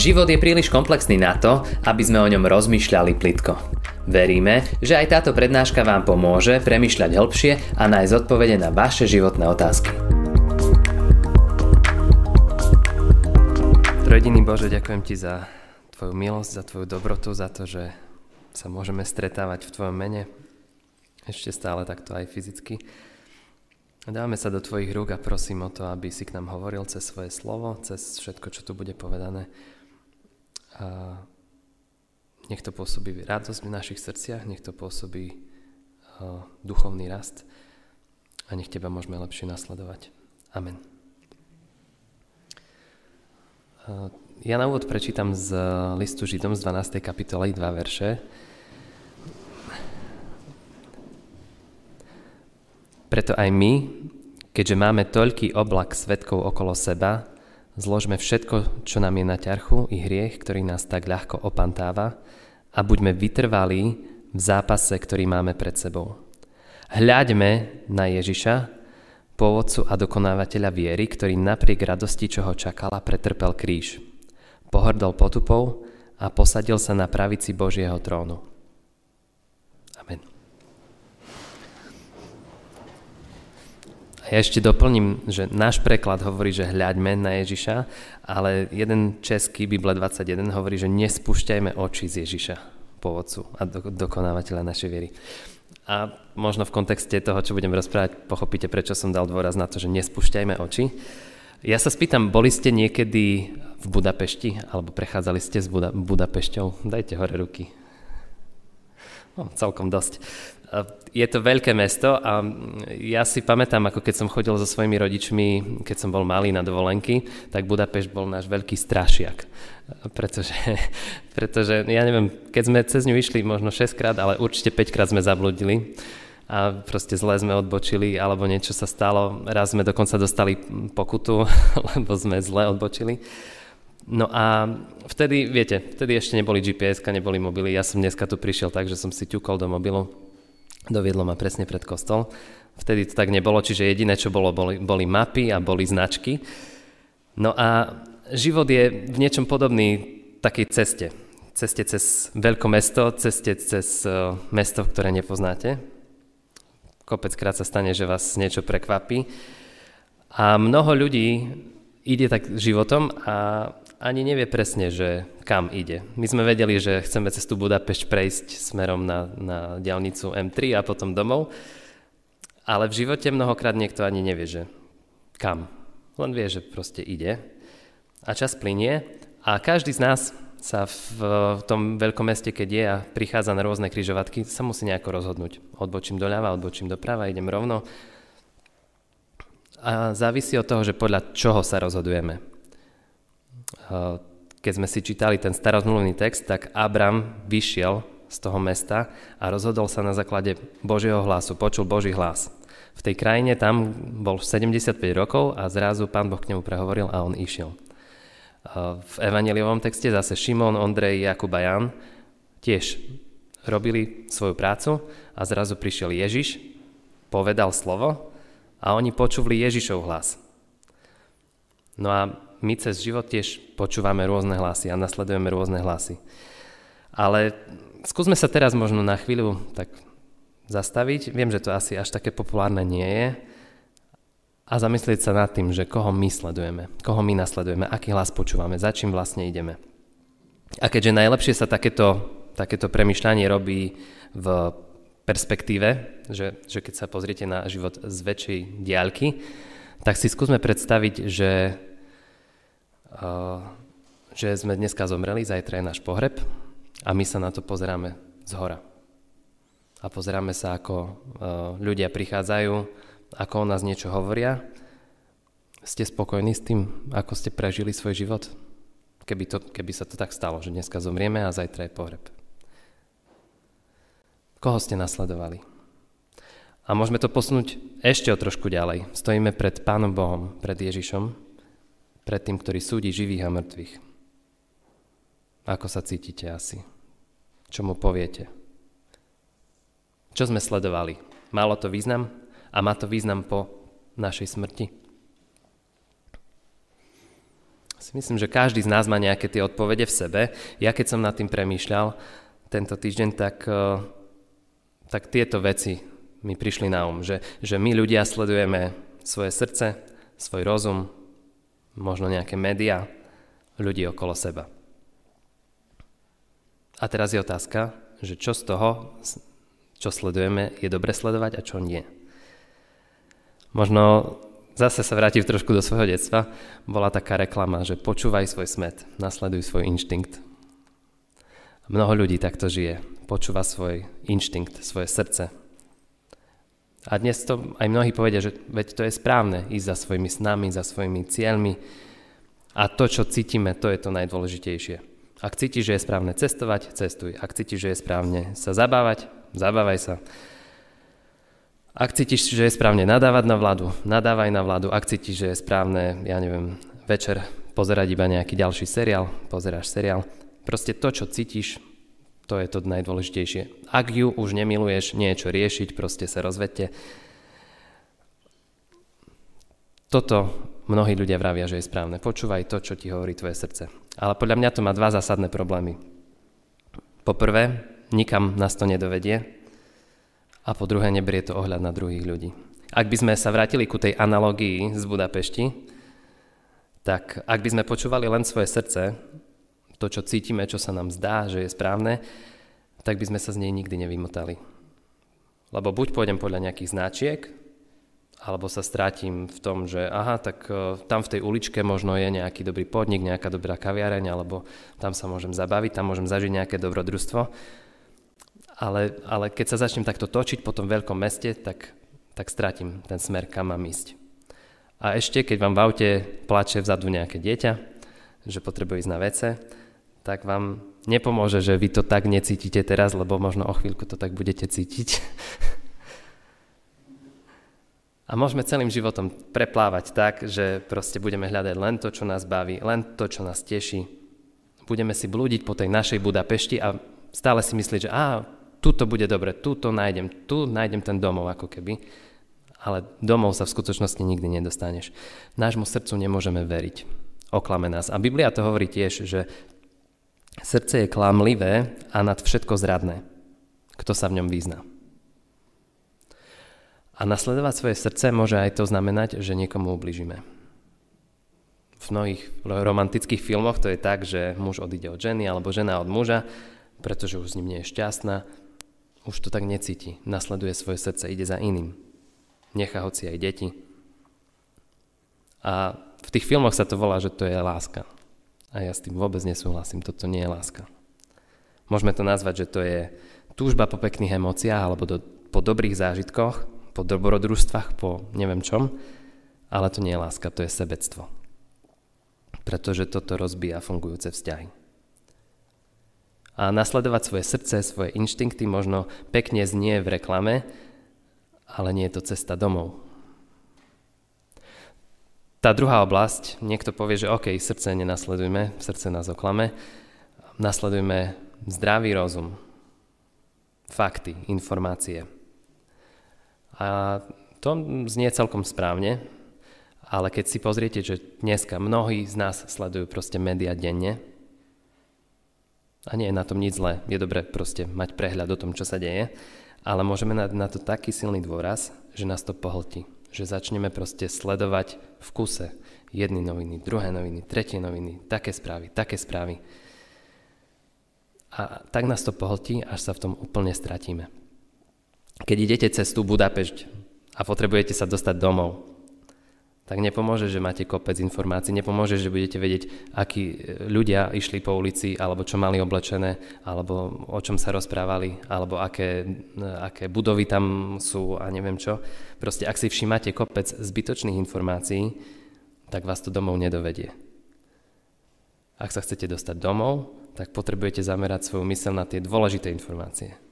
Život je príliš komplexný na to, aby sme o ňom rozmýšľali plitko. Veríme, že aj táto prednáška vám pomôže premyšľať hĺbšie a nájsť odpovede na vaše životné otázky. Trojediný Bože, ďakujem Ti za Tvoju milosť, za Tvoju dobrotu, za to, že sa môžeme stretávať v Tvojom mene. Ešte stále takto aj fyzicky. Dávame sa do Tvojich rúk a prosím o to, aby si k nám hovoril cez svoje slovo, cez všetko, čo tu bude povedané. A nech to pôsobí radosť v našich srdciach, nech to pôsobí duchovný rast a nech Teba môžeme lepšie nasledovať. Amen. Ja na úvod prečítam z listu Židom z 12. kapitoly 2 verše. Preto aj my, keďže máme toľký oblak svetkov okolo seba, zložme všetko, čo nám je na ťarchu i hriech, ktorý nás tak ľahko opantáva a buďme vytrvalí v zápase, ktorý máme pred sebou. Hľaďme na Ježiša, pôvodcu a dokonávateľa viery, ktorý napriek radosti, čo ho čakala, pretrpel kríž. Pohrdol potupou a posadil sa na pravici Božieho trónu. Ja ešte doplním, že náš preklad hovorí, že hľaďme na Ježiša, ale jeden český, Bible 21, hovorí, že nespúšťajme oči z Ježiša, pôvodcu a do, dokonávateľa našej viery. A možno v kontexte toho, čo budem rozprávať, pochopíte, prečo som dal dôraz na to, že nespúšťajme oči. Ja sa spýtam, boli ste niekedy v Budapešti, alebo prechádzali ste s Buda- Budapešťou? Dajte hore ruky. No, celkom dosť. Je to veľké mesto a ja si pamätám, ako keď som chodil so svojimi rodičmi, keď som bol malý na dovolenky, tak Budapešť bol náš veľký strašiak. Pretože, pretože ja neviem, keď sme cez ňu išli možno 6 krát, ale určite 5 krát sme zabludili a proste zle sme odbočili, alebo niečo sa stalo. Raz sme dokonca dostali pokutu, lebo sme zle odbočili. No a vtedy, viete, vtedy ešte neboli GPS, neboli mobily. Ja som dneska tu prišiel tak, že som si ťukol do mobilu Doviedlo ma presne pred kostol. Vtedy to tak nebolo, čiže jediné, čo bolo, boli, boli mapy a boli značky. No a život je v niečom podobný takej ceste. Ceste cez mesto, ceste cez uh, mesto, ktoré nepoznáte. Kopeckrát sa stane, že vás niečo prekvapí. A mnoho ľudí ide tak životom a ani nevie presne, že kam ide. My sme vedeli, že chceme cez tú Budapešť prejsť smerom na, na diálnicu M3 a potom domov, ale v živote mnohokrát niekto ani nevie, že kam. Len vie, že proste ide. A čas plinie a každý z nás sa v tom veľkom meste, keď je a prichádza na rôzne kryžovatky, sa musí nejako rozhodnúť. Odbočím doľava, odbočím doprava, idem rovno. A závisí od toho, že podľa čoho sa rozhodujeme keď sme si čítali ten starozmluvný text, tak Abram vyšiel z toho mesta a rozhodol sa na základe Božieho hlasu, počul Boží hlas. V tej krajine tam bol 75 rokov a zrazu pán Boh k nemu prehovoril a on išiel. V evangeliovom texte zase Šimon, Ondrej, Jakub a Jan tiež robili svoju prácu a zrazu prišiel Ježiš, povedal slovo a oni počuli Ježišov hlas. No a my cez život tiež počúvame rôzne hlasy a nasledujeme rôzne hlasy. Ale skúsme sa teraz možno na chvíľu tak zastaviť. Viem, že to asi až také populárne nie je. A zamyslieť sa nad tým, že koho my sledujeme, koho my nasledujeme, aký hlas počúvame, za čím vlastne ideme. A keďže najlepšie sa takéto, takéto premyšľanie robí v perspektíve, že, že keď sa pozriete na život z väčšej diaľky, tak si skúsme predstaviť, že že sme dneska zomreli, zajtra je náš pohreb a my sa na to pozeráme z hora. A pozeráme sa, ako ľudia prichádzajú, ako o nás niečo hovoria. Ste spokojní s tým, ako ste prežili svoj život? Keby, to, keby sa to tak stalo, že dneska zomrieme a zajtra je pohreb. Koho ste nasledovali? A môžeme to posunúť ešte o trošku ďalej. Stojíme pred Pánom Bohom, pred Ježišom pred tým, ktorý súdi živých a mŕtvych. Ako sa cítite asi? Čo mu poviete? Čo sme sledovali? Malo to význam? A má to význam po našej smrti? Si myslím, že každý z nás má nejaké tie odpovede v sebe. Ja keď som nad tým premýšľal tento týždeň, tak, eh, tak tieto veci mi prišli na um, že, že my ľudia sledujeme svoje srdce, svoj rozum, možno nejaké médiá, ľudí okolo seba. A teraz je otázka, že čo z toho, čo sledujeme, je dobre sledovať a čo nie. Možno zase sa vrátim trošku do svojho detstva. Bola taká reklama, že počúvaj svoj smet, nasleduj svoj inštinkt. Mnoho ľudí takto žije. Počúva svoj inštinkt, svoje srdce. A dnes to aj mnohí povedia, že veď to je správne ísť za svojimi snami, za svojimi cieľmi. A to, čo cítime, to je to najdôležitejšie. Ak cítiš, že je správne cestovať, cestuj. Ak cítiš, že je správne sa zabávať, zabávaj sa. Ak cítiš, že je správne nadávať na vládu, nadávaj na vládu. Ak cítiš, že je správne, ja neviem, večer pozerať iba nejaký ďalší seriál, pozeráš seriál. Proste to, čo cítiš, to je to najdôležitejšie. Ak ju už nemiluješ, niečo riešiť, proste sa rozvedte. Toto mnohí ľudia vravia, že je správne. Počúvaj to, čo ti hovorí tvoje srdce. Ale podľa mňa to má dva zásadné problémy. Poprvé, nikam nás to nedovedie a po druhé, neberie to ohľad na druhých ľudí. Ak by sme sa vrátili ku tej analógii z Budapešti, tak ak by sme počúvali len svoje srdce, to, čo cítime, čo sa nám zdá, že je správne, tak by sme sa z nej nikdy nevymotali. Lebo buď pôjdem podľa nejakých značiek, alebo sa strátim v tom, že aha, tak uh, tam v tej uličke možno je nejaký dobrý podnik, nejaká dobrá kaviareň, alebo tam sa môžem zabaviť, tam môžem zažiť nejaké dobrodružstvo. Ale, ale keď sa začnem takto točiť po tom veľkom meste, tak, tak strátim ten smer, kam mám ísť. A ešte, keď vám v aute plače vzadu nejaké dieťa, že potrebuje ísť na vece, tak vám nepomôže, že vy to tak necítite teraz, lebo možno o chvíľku to tak budete cítiť. A môžeme celým životom preplávať tak, že proste budeme hľadať len to, čo nás baví, len to, čo nás teší. Budeme si blúdiť po tej našej Budapešti a stále si myslieť, že á, tu to bude dobre, tu to nájdem, tu nájdem ten domov ako keby. Ale domov sa v skutočnosti nikdy nedostaneš. Nášmu srdcu nemôžeme veriť. Oklame nás. A Biblia to hovorí tiež, že srdce je klamlivé a nad všetko zradné. Kto sa v ňom vyzná? A nasledovať svoje srdce môže aj to znamenať, že niekomu ubližíme. V mnohých romantických filmoch to je tak, že muž odíde od ženy alebo žena od muža, pretože už s ním nie je šťastná. Už to tak necíti. Nasleduje svoje srdce, ide za iným. Nechá hoci aj deti. A v tých filmoch sa to volá, že to je láska. A ja s tým vôbec nesúhlasím. Toto nie je láska. Môžeme to nazvať, že to je túžba po pekných emóciách alebo do, po dobrých zážitkoch, po dobrodružstvách, po neviem čom, ale to nie je láska, to je sebectvo. Pretože toto rozbíja fungujúce vzťahy. A nasledovať svoje srdce, svoje inštinkty možno pekne znie v reklame, ale nie je to cesta domov. Tá druhá oblasť, niekto povie, že OK, srdce nenasledujme, srdce nás oklame, nasledujme zdravý rozum, fakty, informácie, a to znie celkom správne, ale keď si pozriete, že dneska mnohí z nás sledujú proste média denne, a nie je na tom nič zlé, je dobré proste mať prehľad o tom, čo sa deje, ale môžeme na, na to taký silný dôraz, že nás to pohltí. Že začneme proste sledovať v kuse jedny noviny, druhé noviny, tretie noviny, také správy, také správy. A tak nás to pohltí, až sa v tom úplne stratíme. Keď idete cez tú Budapešť a potrebujete sa dostať domov, tak nepomôže, že máte kopec informácií, nepomôže, že budete vedieť, akí ľudia išli po ulici, alebo čo mali oblečené, alebo o čom sa rozprávali, alebo aké, aké budovy tam sú a neviem čo. Proste ak si všimáte kopec zbytočných informácií, tak vás to domov nedovedie. Ak sa chcete dostať domov, tak potrebujete zamerať svoju mysel na tie dôležité informácie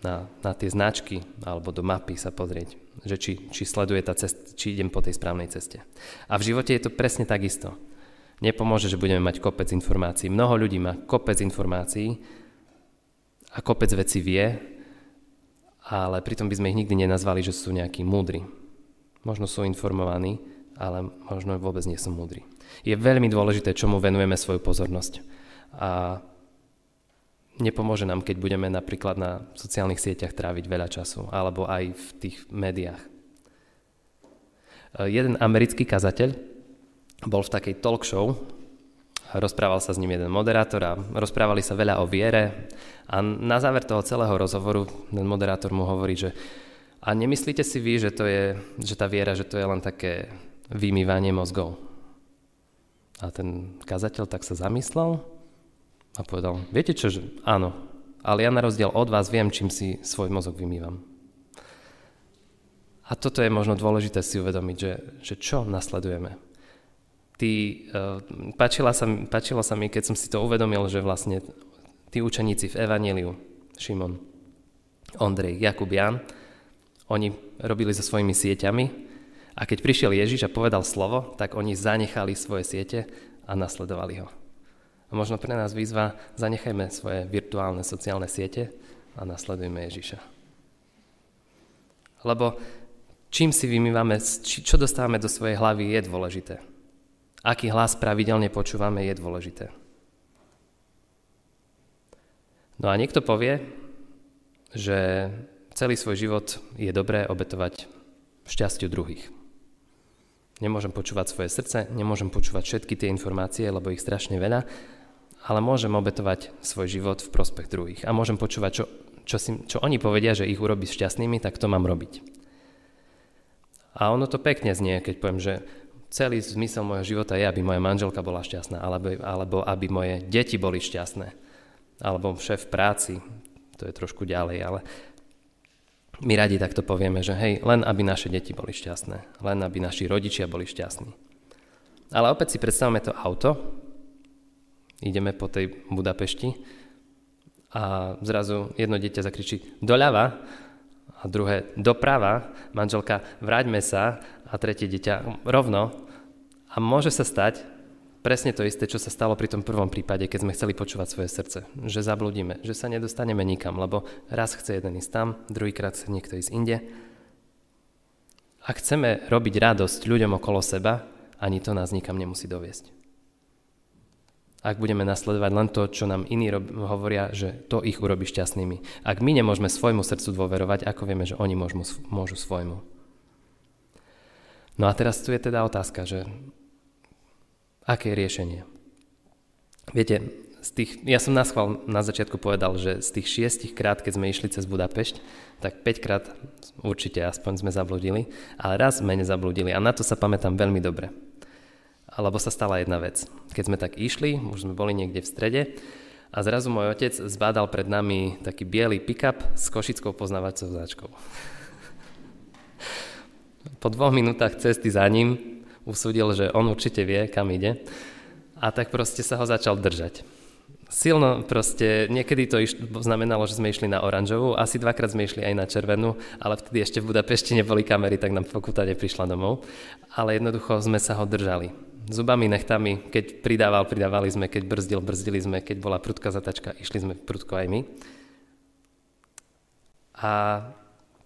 na, na tie značky alebo do mapy sa pozrieť, že či, či sleduje tá cesta, či idem po tej správnej ceste. A v živote je to presne takisto. Nepomôže, že budeme mať kopec informácií. Mnoho ľudí má kopec informácií a kopec veci vie, ale pritom by sme ich nikdy nenazvali, že sú nejakí múdri. Možno sú informovaní, ale možno vôbec nie sú múdri. Je veľmi dôležité, čomu venujeme svoju pozornosť. A nepomôže nám, keď budeme napríklad na sociálnych sieťach tráviť veľa času, alebo aj v tých médiách. E, jeden americký kazateľ bol v takej talk show, rozprával sa s ním jeden moderátor a rozprávali sa veľa o viere a na záver toho celého rozhovoru ten moderátor mu hovorí, že a nemyslíte si vy, že, to je, že tá viera, že to je len také vymývanie mozgov? A ten kazateľ tak sa zamyslel a povedal, viete čo, že áno, ale ja na rozdiel od vás viem, čím si svoj mozog vymývam. A toto je možno dôležité si uvedomiť, že, že čo nasledujeme. Tí, uh, páčila sa, páčilo sa mi, keď som si to uvedomil, že vlastne tí učeníci v Evangeliu, Šimon, Ondrej, Jakub, Jan, oni robili so svojimi sieťami a keď prišiel Ježiš a povedal slovo, tak oni zanechali svoje siete a nasledovali ho. A možno pre nás výzva, zanechajme svoje virtuálne sociálne siete a nasledujme Ježiša. Lebo čím si vymývame, čo dostávame do svojej hlavy, je dôležité. Aký hlas pravidelne počúvame, je dôležité. No a niekto povie, že celý svoj život je dobré obetovať šťastiu druhých. Nemôžem počúvať svoje srdce, nemôžem počúvať všetky tie informácie, lebo ich strašne veľa ale môžem obetovať svoj život v prospech druhých. A môžem počúvať, čo, čo, si, čo oni povedia, že ich urobí šťastnými, tak to mám robiť. A ono to pekne znie, keď poviem, že celý zmysel môjho života je, aby moja manželka bola šťastná, alebo, alebo aby moje deti boli šťastné, alebo šéf práci, to je trošku ďalej, ale my radi takto povieme, že hej, len aby naše deti boli šťastné, len aby naši rodičia boli šťastní. Ale opäť si predstavme to auto, ideme po tej Budapešti a zrazu jedno dieťa zakričí doľava a druhé doprava, manželka vráťme sa a tretie dieťa rovno. A môže sa stať presne to isté, čo sa stalo pri tom prvom prípade, keď sme chceli počúvať svoje srdce. Že zabludíme, že sa nedostaneme nikam, lebo raz chce jeden ísť tam, druhýkrát chce niekto ísť inde. Ak chceme robiť radosť ľuďom okolo seba, ani to nás nikam nemusí doviesť ak budeme nasledovať len to, čo nám iní rob- hovoria, že to ich urobí šťastnými. Ak my nemôžeme svojmu srdcu dôverovať, ako vieme, že oni môžu, môžu svojmu. No a teraz tu je teda otázka, že aké je riešenie? Viete, z tých, ja som na schvál na začiatku povedal, že z tých šiestich krát, keď sme išli cez Budapešť, tak 5 krát určite aspoň sme zabludili, ale raz sme nezabludili a na to sa pamätám veľmi dobre alebo sa stala jedna vec. Keď sme tak išli, už sme boli niekde v strede a zrazu môj otec zbádal pred nami taký biely pick-up s košickou poznávacou značkou. Po dvoch minútach cesty za ním usúdil, že on určite vie, kam ide a tak proste sa ho začal držať. Silno proste, niekedy to iš, znamenalo, že sme išli na oranžovú, asi dvakrát sme išli aj na červenú, ale vtedy ešte v Budapešti neboli kamery, tak nám pokuta neprišla domov. Ale jednoducho sme sa ho držali zubami, nechtami, keď pridával, pridávali sme, keď brzdil, brzdili sme, keď bola prudká zatačka, išli sme prudko aj my. A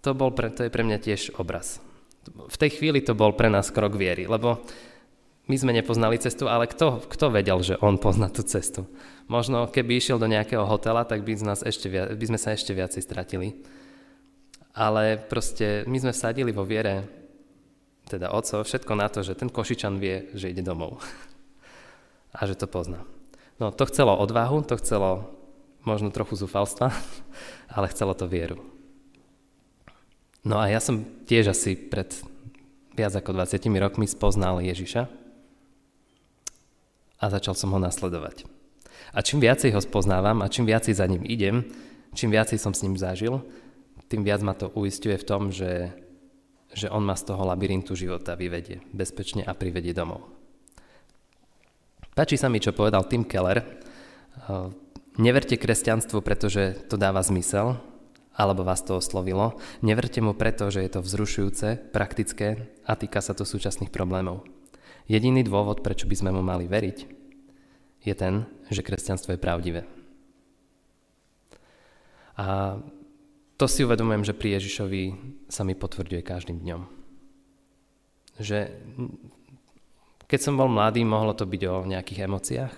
to, bol pre, to je pre mňa tiež obraz. V tej chvíli to bol pre nás krok viery, lebo my sme nepoznali cestu, ale kto, kto vedel, že on pozná tú cestu? Možno keby išiel do nejakého hotela, tak by, nás ešte viac, by sme sa ešte viacej stratili. Ale proste my sme vsadili vo viere teda oco, všetko na to, že ten Košičan vie, že ide domov. A že to pozná. No to chcelo odvahu, to chcelo možno trochu zúfalstva, ale chcelo to vieru. No a ja som tiež asi pred viac ako 20 rokmi spoznal Ježiša a začal som ho nasledovať. A čím viacej ho spoznávam a čím viacej za ním idem, čím viacej som s ním zažil, tým viac ma to uistuje v tom, že že on ma z toho labyrintu života vyvedie bezpečne a privedie domov. Páči sa mi, čo povedal Tim Keller. Neverte kresťanstvu, pretože to dáva zmysel, alebo vás to oslovilo. Neverte mu preto, že je to vzrušujúce, praktické a týka sa to súčasných problémov. Jediný dôvod, prečo by sme mu mali veriť, je ten, že kresťanstvo je pravdivé. A to si uvedomujem, že pri Ježišovi sa mi potvrďuje každým dňom. Že Keď som bol mladý, mohlo to byť o nejakých emóciách,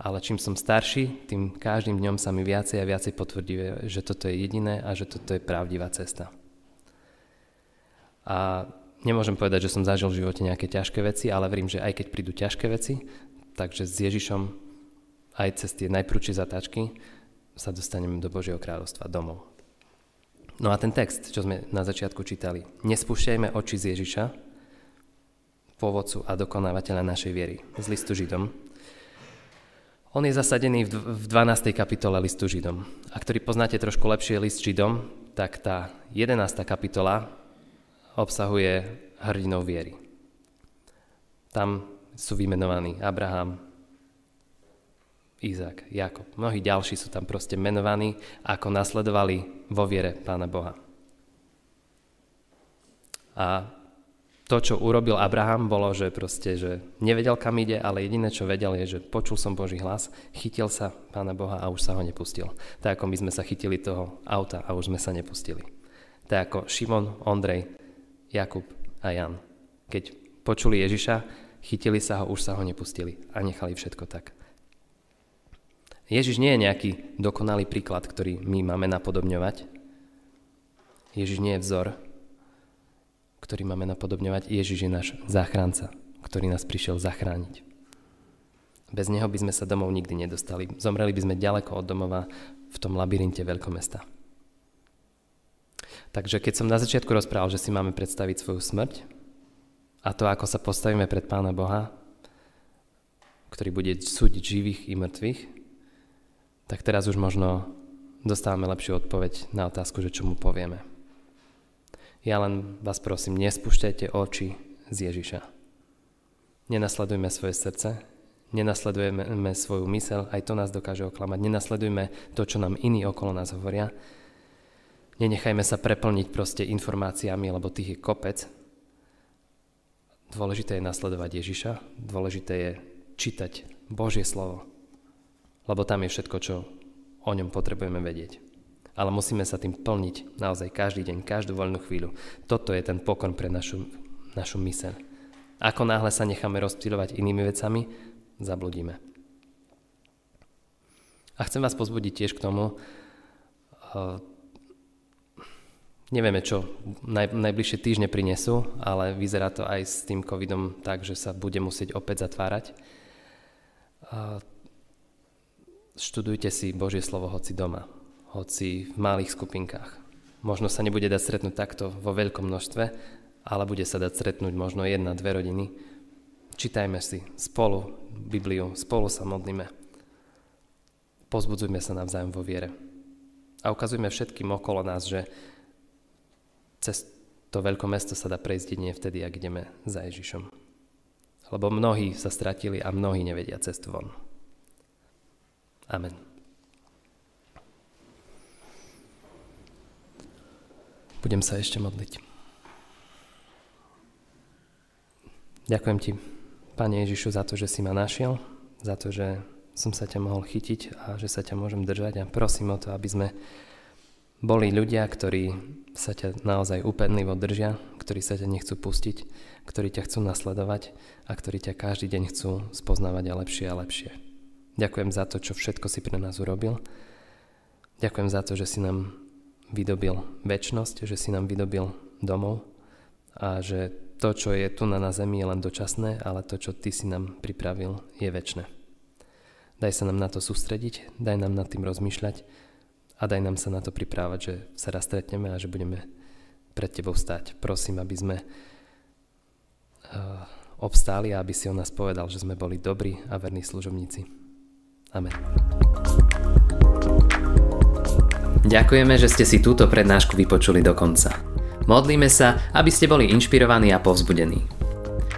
ale čím som starší, tým každým dňom sa mi viacej a viacej potvrdí, že toto je jediné a že toto je pravdivá cesta. A nemôžem povedať, že som zažil v živote nejaké ťažké veci, ale verím, že aj keď prídu ťažké veci, takže s Ježišom aj cez tie najprúčšie zatáčky sa dostaneme do Božieho kráľovstva domov. No a ten text, čo sme na začiatku čítali. Nespúšťajme oči z Ježiša, pôvodcu a dokonávateľa našej viery. Z listu Židom. On je zasadený v 12. kapitole listu Židom. A ktorý poznáte trošku lepšie list Židom, tak tá 11. kapitola obsahuje hrdinov viery. Tam sú vymenovaní Abraham, Izák, Jakob. Mnohí ďalší sú tam proste menovaní, ako nasledovali vo viere Pána Boha. A to, čo urobil Abraham, bolo, že proste, že nevedel, kam ide, ale jediné, čo vedel, je, že počul som Boží hlas, chytil sa Pána Boha a už sa ho nepustil. Tak ako my sme sa chytili toho auta a už sme sa nepustili. Tak ako Šimon, Ondrej, Jakub a Jan. Keď počuli Ježiša, chytili sa ho, už sa ho nepustili a nechali všetko tak. Ježiš nie je nejaký dokonalý príklad, ktorý my máme napodobňovať. Ježiš nie je vzor, ktorý máme napodobňovať. Ježiš je náš záchranca, ktorý nás prišiel zachrániť. Bez neho by sme sa domov nikdy nedostali. Zomreli by sme ďaleko od domova v tom labyrinte veľkomesta. Takže keď som na začiatku rozprával, že si máme predstaviť svoju smrť a to, ako sa postavíme pred Pána Boha, ktorý bude súdiť živých i mŕtvych, tak teraz už možno dostávame lepšiu odpoveď na otázku, že čo mu povieme. Ja len vás prosím, nespúšťajte oči z Ježiša. Nenasledujme svoje srdce, nenasledujeme svoju mysel, aj to nás dokáže oklamať. Nenasledujme to, čo nám iní okolo nás hovoria. Nenechajme sa preplniť proste informáciami, lebo tých je kopec. Dôležité je nasledovať Ježiša, dôležité je čítať Božie slovo, lebo tam je všetko, čo o ňom potrebujeme vedieť. Ale musíme sa tým plniť naozaj každý deň, každú voľnú chvíľu. Toto je ten pokon pre našu, našu myseľ. Ako náhle sa necháme rozptýľovať inými vecami, zabludíme. A chcem vás pozbudiť tiež k tomu, uh, nevieme, čo naj, najbližšie týždne prinesú, ale vyzerá to aj s tým covidom tak, že sa bude musieť opäť zatvárať. Študujte si Božie slovo hoci doma, hoci v malých skupinkách. Možno sa nebude dať stretnúť takto vo veľkom množstve, ale bude sa dať stretnúť možno jedna, dve rodiny. Čítajme si spolu Bibliu, spolu sa modlíme. Pozbudzujme sa navzájom vo viere. A ukazujme všetkým okolo nás, že cez to veľké mesto sa dá prejsť jedine vtedy, ak ideme za Ježišom. Lebo mnohí sa stratili a mnohí nevedia cestu von. Amen. Budem sa ešte modliť. Ďakujem ti, Pane Ježišu, za to, že si ma našiel, za to, že som sa ťa mohol chytiť a že sa ťa môžem držať a prosím o to, aby sme boli ľudia, ktorí sa ťa naozaj úpenlivo držia, ktorí sa ťa nechcú pustiť, ktorí ťa chcú nasledovať a ktorí ťa každý deň chcú spoznávať a lepšie a lepšie. Ďakujem za to, čo všetko si pre nás urobil. Ďakujem za to, že si nám vydobil väčnosť, že si nám vydobil domov a že to, čo je tu na, na zemi, je len dočasné, ale to, čo ty si nám pripravil, je väčšné. Daj sa nám na to sústrediť, daj nám nad tým rozmýšľať a daj nám sa na to pripravať, že sa raz stretneme a že budeme pred tebou stať. Prosím, aby sme uh, obstáli a aby si o nás povedal, že sme boli dobrí a verní služobníci. Amen. Ďakujeme, že ste si túto prednášku vypočuli do konca. Modlíme sa, aby ste boli inšpirovaní a povzbudení.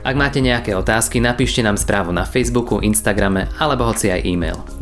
Ak máte nejaké otázky, napíšte nám správu na Facebooku, Instagrame alebo hoci aj e-mail.